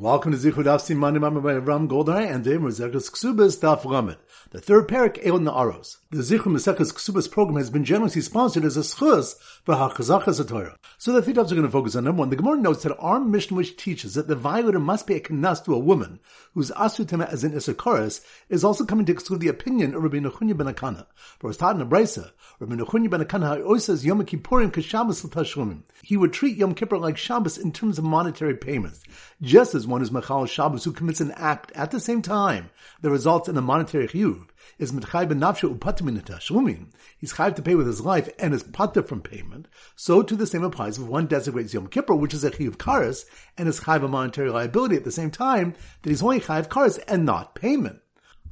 Welcome to Zichud Daf Simanim by Ram Goldhar and Dave Mezekas Kesubos Daf Lamed. The third parak El Naaros. The Zichud Mezekas Kesubos program has been generously sponsored as a schus for Hakazachas Torah. So the three topics are going to focus on number one. The Gemara notes that our mission which teaches that the violator must be a kanas to a woman whose asutema as an Issacharias is also coming to exclude the opinion of Rabbi Nechunya ben Akana. For as taught in the Brisa, Rabbi Nechunya ben Akana says Yom Kippurim kashabbos. He would treat Yom Kippur like Shabbos in terms of monetary payments, just as one is Machal Shabbos who commits an act at the same time that results in a monetary chiyuv is mitchay ben nafshe upatim. He's chayv to pay with his life and is pater from payment. So to the same applies if one designates Yom Kippur, which is a chiyuv karas, and is chayv a monetary liability at the same time that he's only chayv karas and not payment.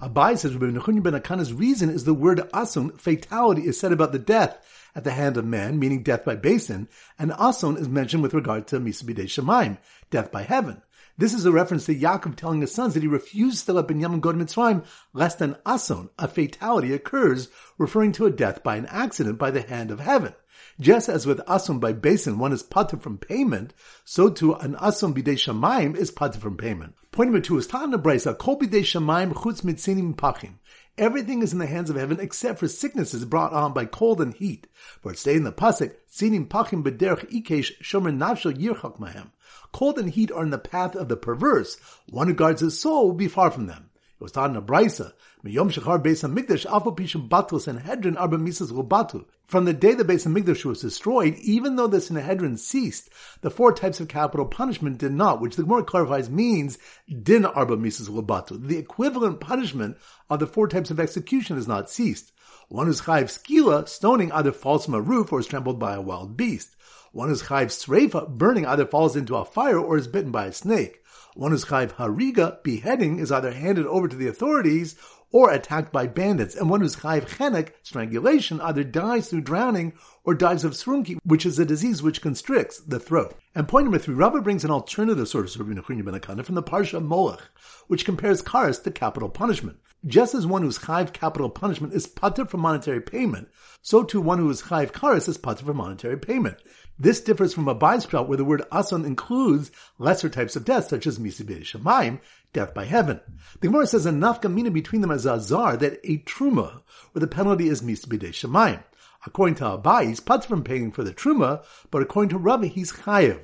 Abai says Rabbi Nechunya ben Akana's reason is the word asun, fatality, is said about the death at the hand of man, meaning death by basin, and asun is mentioned with regard to misabidei shemaim, death by heaven. This is a reference to Yaakov telling his sons that he refused to let Binyamin go to Mitzrayim lest an ason, a fatality, occurs, referring to a death by an accident by the hand of heaven. Just as with asun by basin one is pater from payment, so too an asun bidei shamayim is pater from payment. Point number two is Tana Brisa, kol bidei shamayim chutz mitzinim pachim. Everything is in the hands of heaven except for sicknesses brought on by cold and heat. For it stated in the pasuk, "Sinim pachim bederch ikesh shomer nafsho yirchak mahem." Cold and heat are in the path of the perverse. One who guards his soul will be far from them. It was taught in a brisa. Miyom shechar beis hamikdash alpha pishim batul sanhedrin arba misas batul. From the day the Beis Hamikdash was destroyed, even though the Sanhedrin ceased, the four types of capital punishment did not, which the Gemara clarifies means din arba misas lebatu. The equivalent punishment of the four types of execution has not ceased. One is chayv skila, stoning either falls from a roof or is trampled by a wild beast. One is chayv sreifa, burning either falls into a fire or is bitten by a snake. One is chayv hariga, beheading is either handed over to the authorities or attacked by bandits, and one who's chayv chenek, strangulation, either dies through drowning or dies of srunki, which is a disease which constricts the throat. And point number three, Rabbah brings an alternative source of Rabbi Nechunya ben Akana from the Parsha Molech, which compares karas to capital punishment. Just as one who's chayv capital punishment is pater for monetary payment, so too one who is chayv karas is pater for monetary payment. This differs from a Beisprout where the word ason includes lesser types of death, such as misibir shemaim, death by heaven. The Gemara says a nafka mina between them as a zar, that a truma, where the penalty is misibir shemaim. According to Abai, he's put from paying for the truma, but according to Rabbi, he's chayev.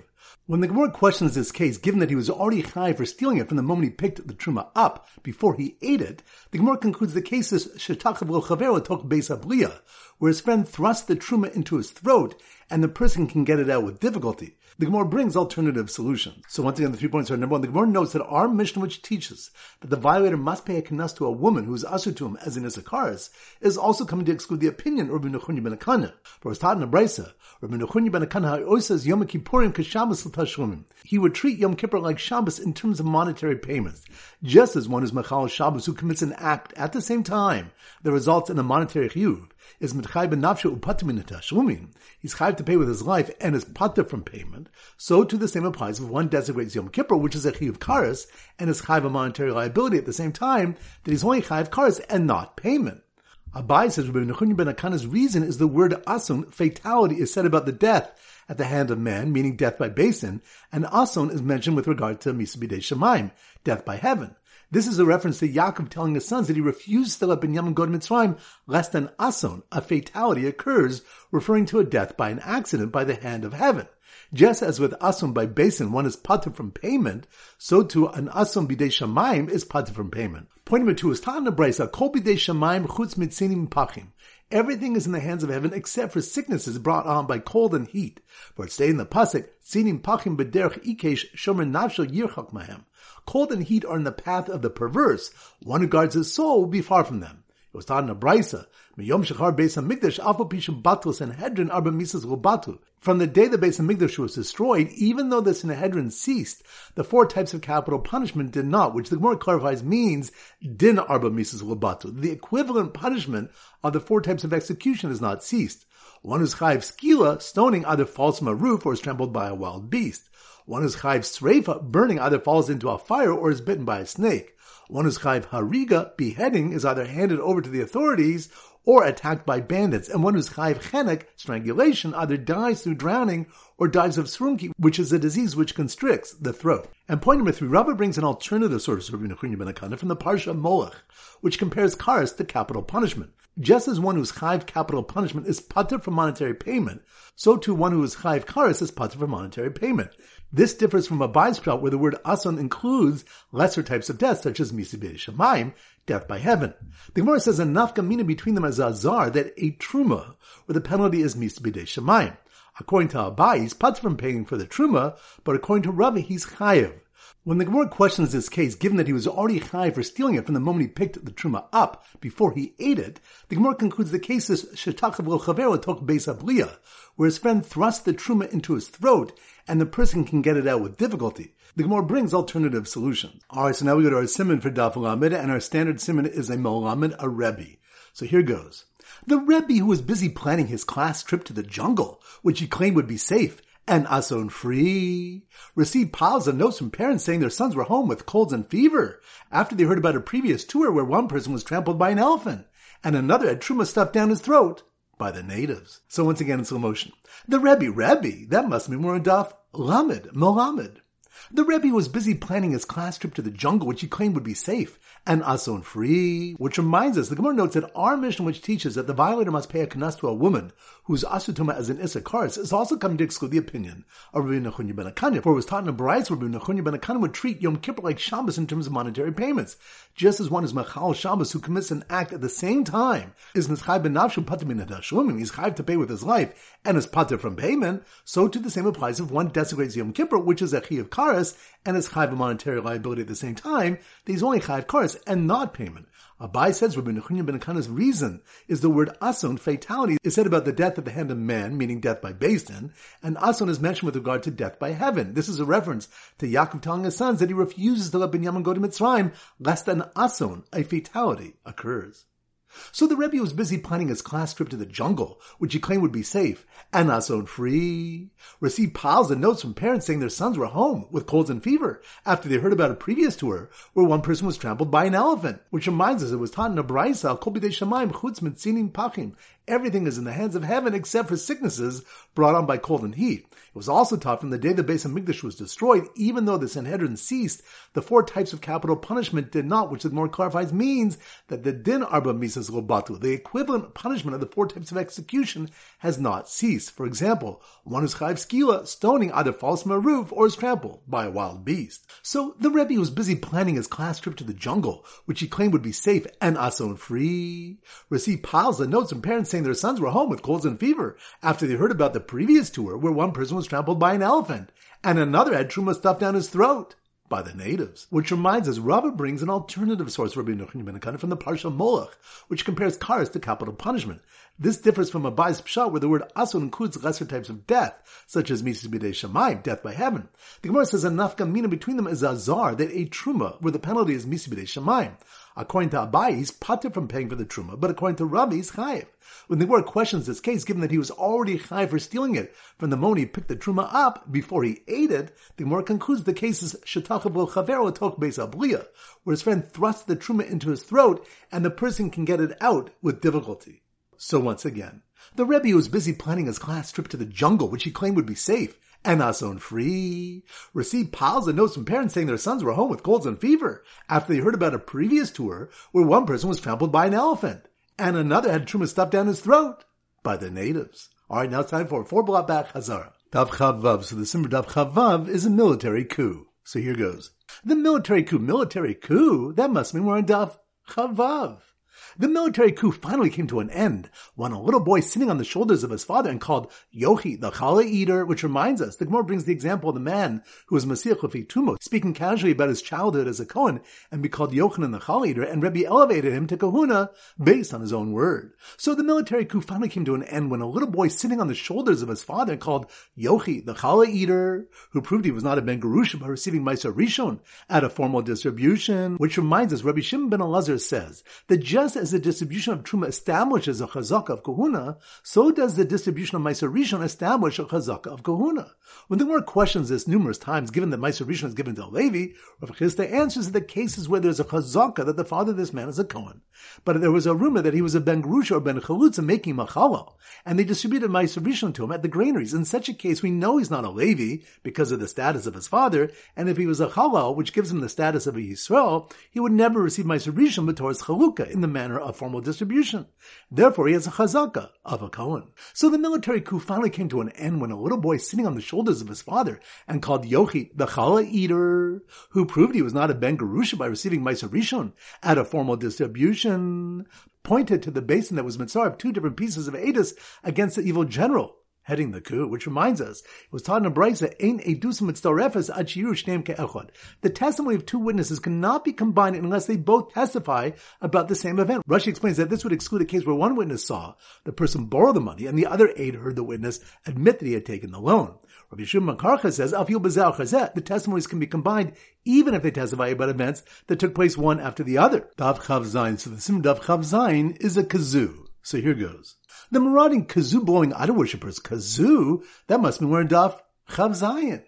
When the Gemara questions this case, given that he was already high for stealing it from the moment he picked the truma up before he ate it, the Gemara concludes the case is shetachav lo tok beis where his friend thrust the truma into his throat and the person can get it out with difficulty. The Gemara brings alternative solutions. So once again, the three points are number one. The Gemara notes that our mission, which teaches that the violator must pay a kanas to a woman who is usher to him as in Issacharias, is also coming to exclude the opinion of Rabbi Nechunya ben Akana. For as taught in the Brisa, Rabbi Nechunya ben Akana says Yom Kippurim kashabbos l'tashlumin. He would treat Yom Kippur like Shabbos in terms of monetary payments, just as one is Machal Shabbos who commits an act at the same time that results in a monetary chiyuv is mitchay ben upatim tashlumin. He's chayv to pay with his life and is pater from payment. So too the same applies if one designates Yom Kippur, which is a chiyuv karas, and is chayv a monetary liability at the same time that he's only chayv karas and not payment. Abai says Rabbi Nechunya ben Akana's reason is the word asun, fatality, is said about the death at the hand of man, meaning death by basin, and asun is mentioned with regard to misabidei shemaim, death by heaven. This is a reference to Yaakov telling his sons that he refused to let Binyamin go to Mitzrayim lest an ason, a fatality, occurs, referring to a death by an accident by the hand of heaven. Just as with asum by basin one is pater from payment, so too an asun bidei shamayim is pater from payment. Point number two is ta'ana brisa, kol bidei shamayim chutz mitzinim pachim. Everything is in the hands of heaven except for sicknesses brought on by cold and heat. For it stated in the pasuk, "Sinim pachim bederch ikesh shomer nafsho yirchak mahem." Cold and heat are in the path of the perverse. One who guards his soul will be far from them. It was taught in a brisa. Miyom shechar beis hamikdash alpha pishim batul sanhedrin arba misas batul. From the day the Beis Hamikdash was destroyed, even though the Sanhedrin ceased, the four types of capital punishment did not, which the Gemara clarifies means din arba misas labatu. The equivalent punishment of the four types of execution has not ceased. One is chayv skila, stoning either falls from a roof or is trampled by a wild beast. One is chayv sreifa, burning, either falls into a fire or is bitten by a snake. One who's chayv hariga, beheading, is either handed over to the authorities or attacked by bandits, and one who's chayv chenek, strangulation, either dies through drowning or dies of srunki, which is a disease which constricts the throat. And point number three, Rabbah brings an alternative source of Rabbi Nachman ben Akana from the Parsha Molech, which compares karas to capital punishment. Just as one who's chayv capital punishment is pater for monetary payment, so too one who is chayv karas is pater for monetary payment. This differs from a Beisprout where the word ason includes lesser types of death, such as misibir shamayim, death by heaven. The Gemara says a nafka between them as a zar that a truma, where the penalty is misbide shemayim. According to Abai, he's put from paying for the truma, but according to Ravi, he's chayiv. When the Gemara questions this case, given that he was already high for stealing it from the moment he picked the truma up before he ate it, the Gemara concludes the case is shetachav chavero tok beis where his friend thrust the truma into his throat and the person can get it out with difficulty. The Gemara brings alternative solutions. All right, so now we go to our simon for Daf Lamed, and our standard simon is a Molamed, a Rebbe. So here goes. The Rebbe who was busy planning his class trip to the jungle, which he claimed would be safe and ason free, received piles of notes from parents saying their sons were home with colds and fever after they heard about a previous tour where one person was trampled by an elephant and another had truma stuffed down his throat by the natives. So once again in slow motion. The Rebbe, Rebbe, that must be more Daf Lamed, Mohammed. The Rebbe was busy planning his class trip to the jungle, which he claimed would be safe and ason free. Which reminds us, the Gemara notes that our mission, which teaches that the violator must pay a kanas to a woman whose asutuma is an isakaris, is also coming to exclude the opinion of Rabbi Nechunya ben Akanya. For it was taught in the Barais, Rabbi Nechunya ben Akanya would treat Yom Kippur like Shabbos in terms of monetary payments. Just as one is Machal Shabbos who commits an act at the same time is Nischai ben Navshu Patamin Adashlumin, he's chayv to pay with his life and is pater from payment, so too the same applies if one desecrates Yom Kippur, which is a chi of karas, and is chayv a monetary liability at the same time, he's only chayv karas and not payment. Abai says Rabbi Nechunya ben Akana's reason is the word ason, fatality, is said about the death at the hand of man, meaning death by Din, and ason is mentioned with regard to death by heaven. This is a reference to Yaakov telling his sons that he refuses to let Binyamin go to Mitzrayim, lest an ason, a fatality, occurs. So the Rebbe was busy planning his class trip to the jungle, which he claimed would be safe and not so free. Received piles of notes from parents saying their sons were home with colds and fever after they heard about a previous tour where one person was trampled by an elephant. Which reminds us, it was taught in a braysa, kol chutz mitzinim pachim. Everything is in the hands of heaven except for sicknesses brought on by cold and heat. It was also taught from the day the base of Migdash was destroyed, even though the Sanhedrin ceased, the four types of capital punishment did not, which the more clarifies means that the din arba misas lobatu, the equivalent punishment of the four types of execution, has not ceased. For example, one is chayv skila, stoning either falls from a roof or is trampled by a wild beast. So the Rebbe was busy planning his class trip to the jungle, which he claimed would be safe and ason free. Received piles of notes from parents saying their sons were home with colds and fever after they heard about the previous tour where one person was trampled by an elephant, and another had truma stuffed down his throat by the natives. Which reminds us, Rabbah brings an alternative source, Rabbi Nuchin ben from the Parsha Molech, which compares karas to capital punishment. This differs from a Bais Pshat where the word asun includes lesser types of death, such as mises b'dei shamayim, death by heaven. The Gemara says a nafka mina between them is a that a truma, where the penalty is mises b'dei shamayim. According to Abai, he's pater from paying for the truma, but according to Rabbi, he's chayiv. When the Gemara questions this case, given that he was already chayiv for stealing it from the moment he picked the truma up before he ate it, the Gemara concludes the case is shetachav chavero tok beis abliya, where his friend thrusts the truma into his throat and the person can get it out with difficulty. So once again, the Rebbe was busy planning his class trip to the jungle, which he claimed would be safe and ason free. Received piles of notes from parents saying their sons were home with colds and fever after they heard about a previous tour where one person was trampled by an elephant and another had truma stuffed down his throat by the natives. All right, now it's time for four block back Hazara. Dav Chavav. So the Simmer Dav Chavav is a military coup. So here goes. The military coup, military coup? That must mean we're on Dav Chavav. The military coup finally came to an end when a little boy sitting on the shoulders of his father and called Yochi the challah eater, which reminds us, the Gemara brings the example of the man who was Messiah Tumo, speaking casually about his childhood as a Kohen and be called Yochanan the challah eater, and Rebbe elevated him to kahuna based on his own word. So the military coup finally came to an end when a little boy sitting on the shoulders of his father and called Yochi the challah eater, who proved he was not a Ben Gerusha by receiving Meiser Rishon at a formal distribution, which reminds us, Rabbi Shimon ben Elazar says that just as the distribution of Truma establishes a chazaka of kahuna, so does the distribution of Meiser Rishon establish a chazaka of kahuna. When the Gemara questions this numerous times, given that Meiser Rishon is given to a Levi, Rav Chisda answers that the cases where there's a chazaka that the father of this man is a Kohen. But there was a rumor that he was a Ben Grusha or Ben Chalutza making machalal, and they distributed Meiser Rishon to him at the granaries. In such a case, we know he's not a Levi because of the status of his father, and if he was a Halal, which gives him the status of a Yisrael, he would never receive Meiser Rishon but towards Chalukah in the manner of formal distribution. Therefore, he has a chazaka of a Kohen. So the military coup finally came to an end when a little boy sitting on the shoulders of his father and called Yochi the challah eater, who proved he was not a Ben Garusha by receiving Meiser Rishon at a formal distribution, pointed to the basin that was mitzvah of two different pieces of Adis against the evil general heading the coup, which reminds us, it was taught in a brisa, Ein edusim mitzdarefes ad shneim ke'echad. The testimony of two witnesses cannot be combined unless they both testify about the same event. Rashi explains that this would exclude a case where one witness saw the person borrow the money and the other aide heard the witness admit that he had taken the loan. Rabbi Shimon Karcha says, Afil the testimonies can be combined even if they testify about events that took place one after the other. Dav Chav Zayin. So the Sim Dav Chav Zayin is a kazoo. So here goes. The marauding kazoo blowing idol worshippers, kazoo, that must be wearing Daf Chav Zayin.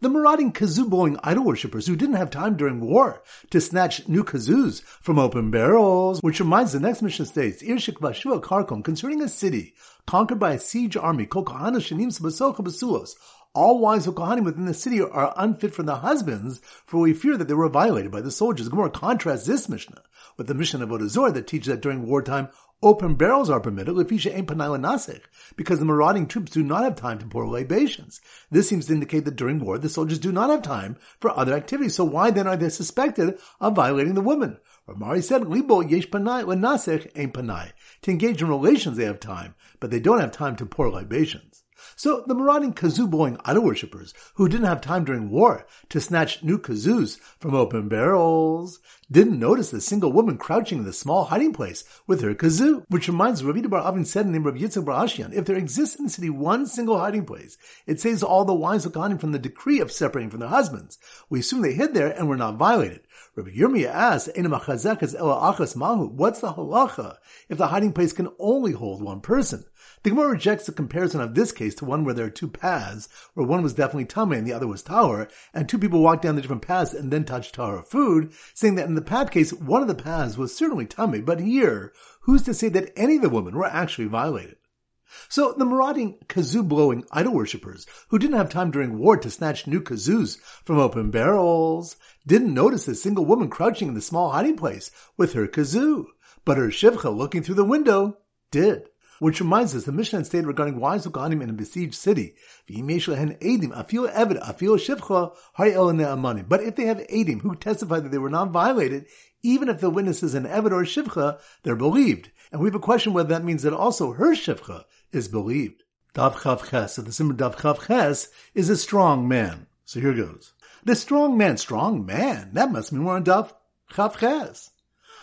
The marauding kazoo blowing idol worshippers who didn't have time during war to snatch new kazoos from open barrels, which reminds the next mission states, Irshik Vashua Karkom, concerning a city conquered by a siege army, Kokahana Shanim Basuos, all wives of Kohanim within the city are unfit for the husbands, for we fear that they were violated by the soldiers. Gemara contrasts this Mishnah with the Mishnah of Odazor that teaches that during wartime, Open barrels are permitted, because the marauding troops do not have time to pour libations. This seems to indicate that during war, the soldiers do not have time for other activities. So why then are they suspected of violating the woman? Ramari said, Libo yesh panai lenasech ein panai. To engage in relations, they have time, but they don't have time to pour libations. So the marauding kazoo blowing idol worshippers, who didn't have time during war to snatch new kazoos from open barrels, didn't notice the single woman crouching in the small hiding place with her kazoo, which reminds Rabbi Bar Avin said in the name of Yitzhak Bar Ashian, if there exists in the city one single hiding place, it saves all the wives of Kohanim from the decree of separating from their husbands. We assume they hid there and were not violated. Rabbi Yirmiyah asks, What's the halacha if the hiding place can only hold one person? The Gemara rejects the comparison of this case to one where there are two paths, where one was definitely Tameh and the other was Tahor, and two people walked down the different paths and then touched Tahor food, saying that in the path case, one of the paths was certainly Tameh, but here, who's to say that any of the women were actually violated? So the marauding kazoo blowing idol worshippers, who didn't have time during war to snatch new kazoos from open barrels, didn't notice a single woman crouching in the small hiding place with her kazoo, but her shivcha looking through the window did. Which reminds us, the Mishnah stated regarding wives of Kohanim in a besieged city, But if they have Edim who testify that they were not violated, even if the witness is an Evid or Shivcha, they're believed. And we have a question whether that means that also her Shivcha is believed. Dav Chav Ches, so the Simmer Dav Chav Ches is a strong man. So here goes. The strong man, strong man, that must mean we're on Dav Chav Ches.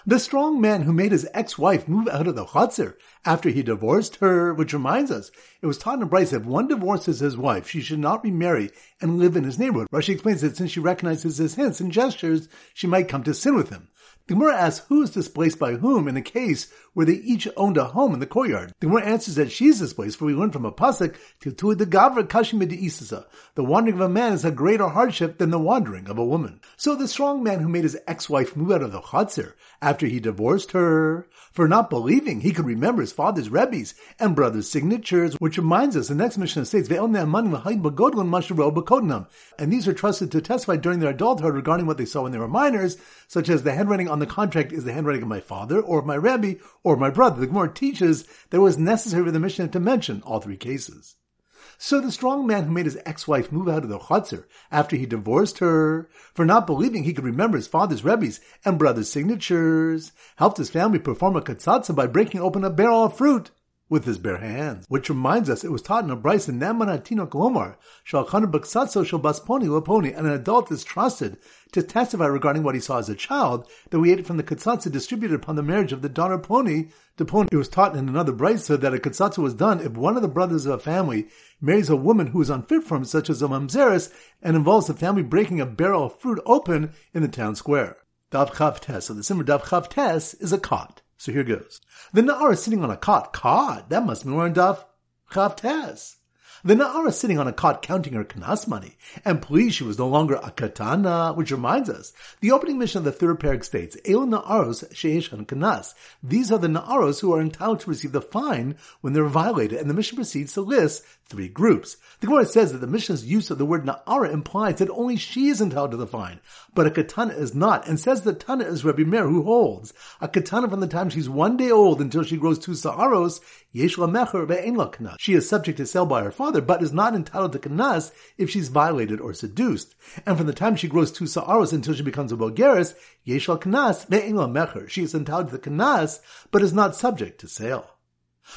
The strong man who made his ex-wife move out of the chutzner after he divorced her, which reminds us, it was taught in Bryce if one divorces his wife, she should not remarry and live in his neighborhood. Rashi explains that since she recognizes his hints and gestures, she might come to sin with him. The Gemara asks who is displaced by whom in a case where they each owned a home in the courtyard. The Gemara answers that she's displaced, for we learn from a pasuk to the gavra kashim de isesa." The wandering of a man is a greater hardship than the wandering of a woman. So the strong man who made his ex-wife move out of the chutzner after he divorced her, for not believing he could remember his father's rebbe's and brother's signatures, which reminds us the next Mishnah states, and these are trusted to testify during their adulthood regarding what they saw when they were minors, such as the handwriting on the contract is the handwriting of my father, or of my Rebbe, or my brother. The Gemara teaches that it was necessary for the Mishnah to mention all three cases. So the strong man who made his ex-wife move out of the chutzner after he divorced her for not believing he could remember his father's rebbe's and brother's signatures, helped his family perform a katsatsa by breaking open a barrel of fruit with his bare hands. Which reminds us, it was taught in a Bryce in Namanatino Kolomar, Shalchana Baksatso Shal Basponi Laponi, and an adult is trusted to testify regarding what he saw as a child, that we ate from the Katsatsa distributed upon the marriage of the daughter Poni to Poni. It was taught in another Bryce that a Katsatsa was done if one of the brothers of a family marries a woman who is unfit for him, such as a Mamzeris, and involves the family breaking a barrel of fruit open in the town square. Dav Chav Tes, so the Simmer Dav Chav Tes is a cot. So here goes. The Na'ara is sitting on a cot. Cot? That must be more in Daf Chavtes. The Na'ara sitting on a cot counting her kanas money, and please, she was no longer a katana, which reminds us, the opening mission of the third parak states, El Na'aros she'eshan kanas. These are the Na'aros who are entitled to receive the fine when they're violated, and the mission proceeds to list three groups. The Gemara says that the Mishnah's use of the word Na'ara implies that only she is entitled to the fine, but a katana is not, and says that Tana is Rabbi Meir who holds. A katana from the time she's one day old until she grows two sa'aros, yesh la mecher ve'en. She is subject to sale by her father, but is not entitled to kanas if she's violated or seduced. And from the time she grows two sa'aros until she becomes a bogeris, yesh kanas ve'en. She is entitled to the kanas, but is not subject to sale.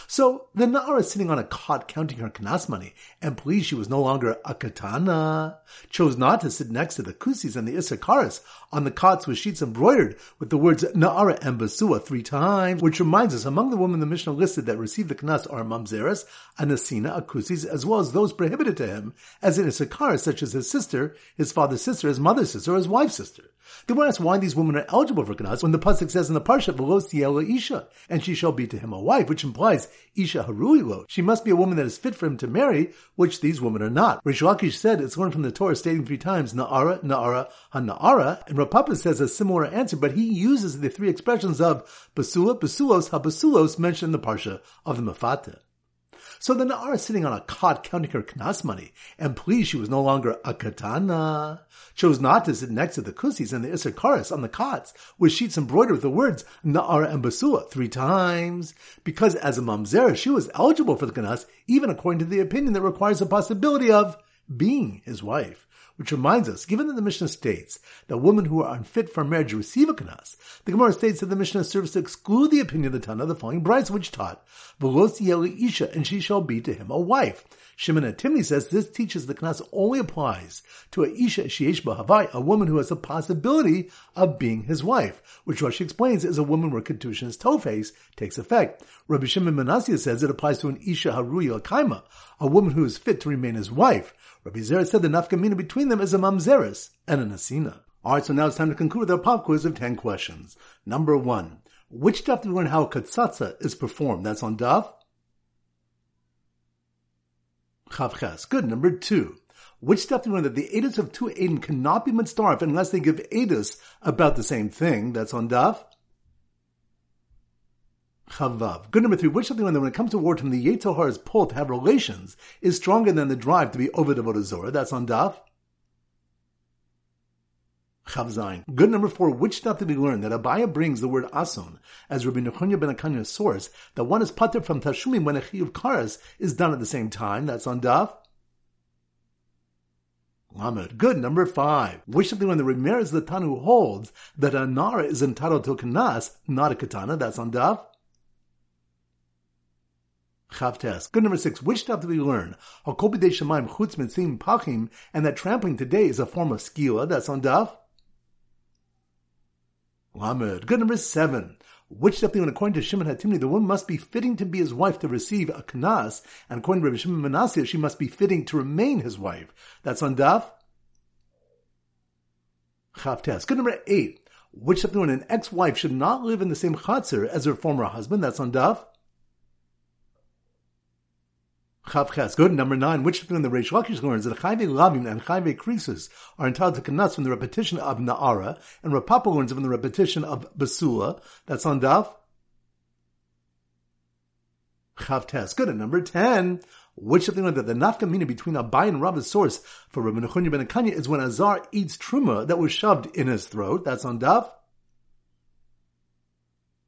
So the Na'ara is sitting on a cot counting her kanas money, and pleased she was no longer a katana, chose not to sit next to the kusis and the isakaris on the cots with sheets embroidered with the words Na'ara and Basua three times, which reminds us among the women the Mishnah listed that received the kanas are mamzeres, anasina, akusis, as well as those prohibited to him, as in isakaris, such as his sister, his father's sister, his mother's sister, or his wife's sister. They want to ask why these women are eligible for kanas when the pasuk says in the parsha, "V'lo isha," and she shall be to him a wife, which implies isha haruilo. She must be a woman that is fit for him to marry, which these women are not. Reish Lakish said it's learned from the Torah, stating three times "Na'ara, Na'ara, Ha-Na'ara," and Rav Papa says a similar answer, but he uses the three expressions of basula, basulos, ha-basulos mentioned in the parsha of the Mafata. So the Na'ara is sitting on a cot counting her knas money, and pleased she was no longer a katana, chose not to sit next to the kusis and the isakaris on the cots with sheets embroidered with the words Na'ara and Basua three times, because as a mamzera she was eligible for the knas, even according to the opinion that requires the possibility of being his wife. Which reminds us, given that the Mishnah states that women who are unfit for marriage receive a kanas, the Gemara states that the Mishnah serves to exclude the opinion of the Tana of the following brides, which taught, Velos isha, and she shall be to him a wife. Shimon Timni says this teaches the knas only applies to a isha sheyesh Havai, a woman who has the possibility of being his wife, which Rashi explains is a woman where kedushin's toface takes effect. Rabbi Shimon Manasseh says it applies to an isha haruya kaima, a woman who is fit to remain his wife. Rabbi Zera said the nafkamina between them is a mamzeris and a nasina. Alright, so now it's time to conclude our pop quiz of 10 questions. Number one. Which daf do we learn how katsatsa is performed? That's on daf Chavches. Good. Number two. Which step do we learn that the edus of two Adim cannot be mitzdarif unless they give edus about the same thing? That's on daf. Chavav. Good number three. Which that when it comes to wartime, the Yetzirah's pull to have relations is stronger than the drive to be over the Zorah? That's on daf. Chavzain. Good number four. Which stuff did we learn that Abaya brings the word ason as Rabbi Nechonya ben Akanya's source that one is pater from tashumim when a chiyuv karas is done at the same time? That's on daf. Lamed. Good. Number five. Which something when the is the Tanu holds that a Nara is entitled to a kanas, not a katana. That's on daf. Chavtes. Good number six. Which stuff did we learn? Hakobi de Shemaim chutz pachim, and that trampling today is a form of skila. That's on daf. Lamed. Good number seven. Which definitely, according to Shimon Hatimni, the woman must be fitting to be his wife to receive a knas, and according to Rabbi Shimon Manasseh, she must be fitting to remain his wife. That's on Daf. Chavtes. Good number eight. Which definitely, when an ex-wife should not live in the same chatzir as her former husband. That's on Daf. Chavches. Good. Number nine. Which from the Reish Lakish learns that Chayve Lavim and Chayve Krisus are entitled to Kanas from the repetition of Na'ara, and Rav Papa learns from the repetition of Basula. That's on Daf. Chavtes. Good. And number ten. Which of the that the nafkamina between Abai and Rabba's source for Rabbi Nechunya ben Akanya is when Azar eats truma that was shoved in his throat. That's on Daf.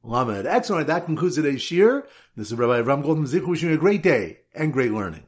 Lamed. Excellent. That concludes today's shir. This is Rabbi Ram Golden Zich wishing you a great day and great learning.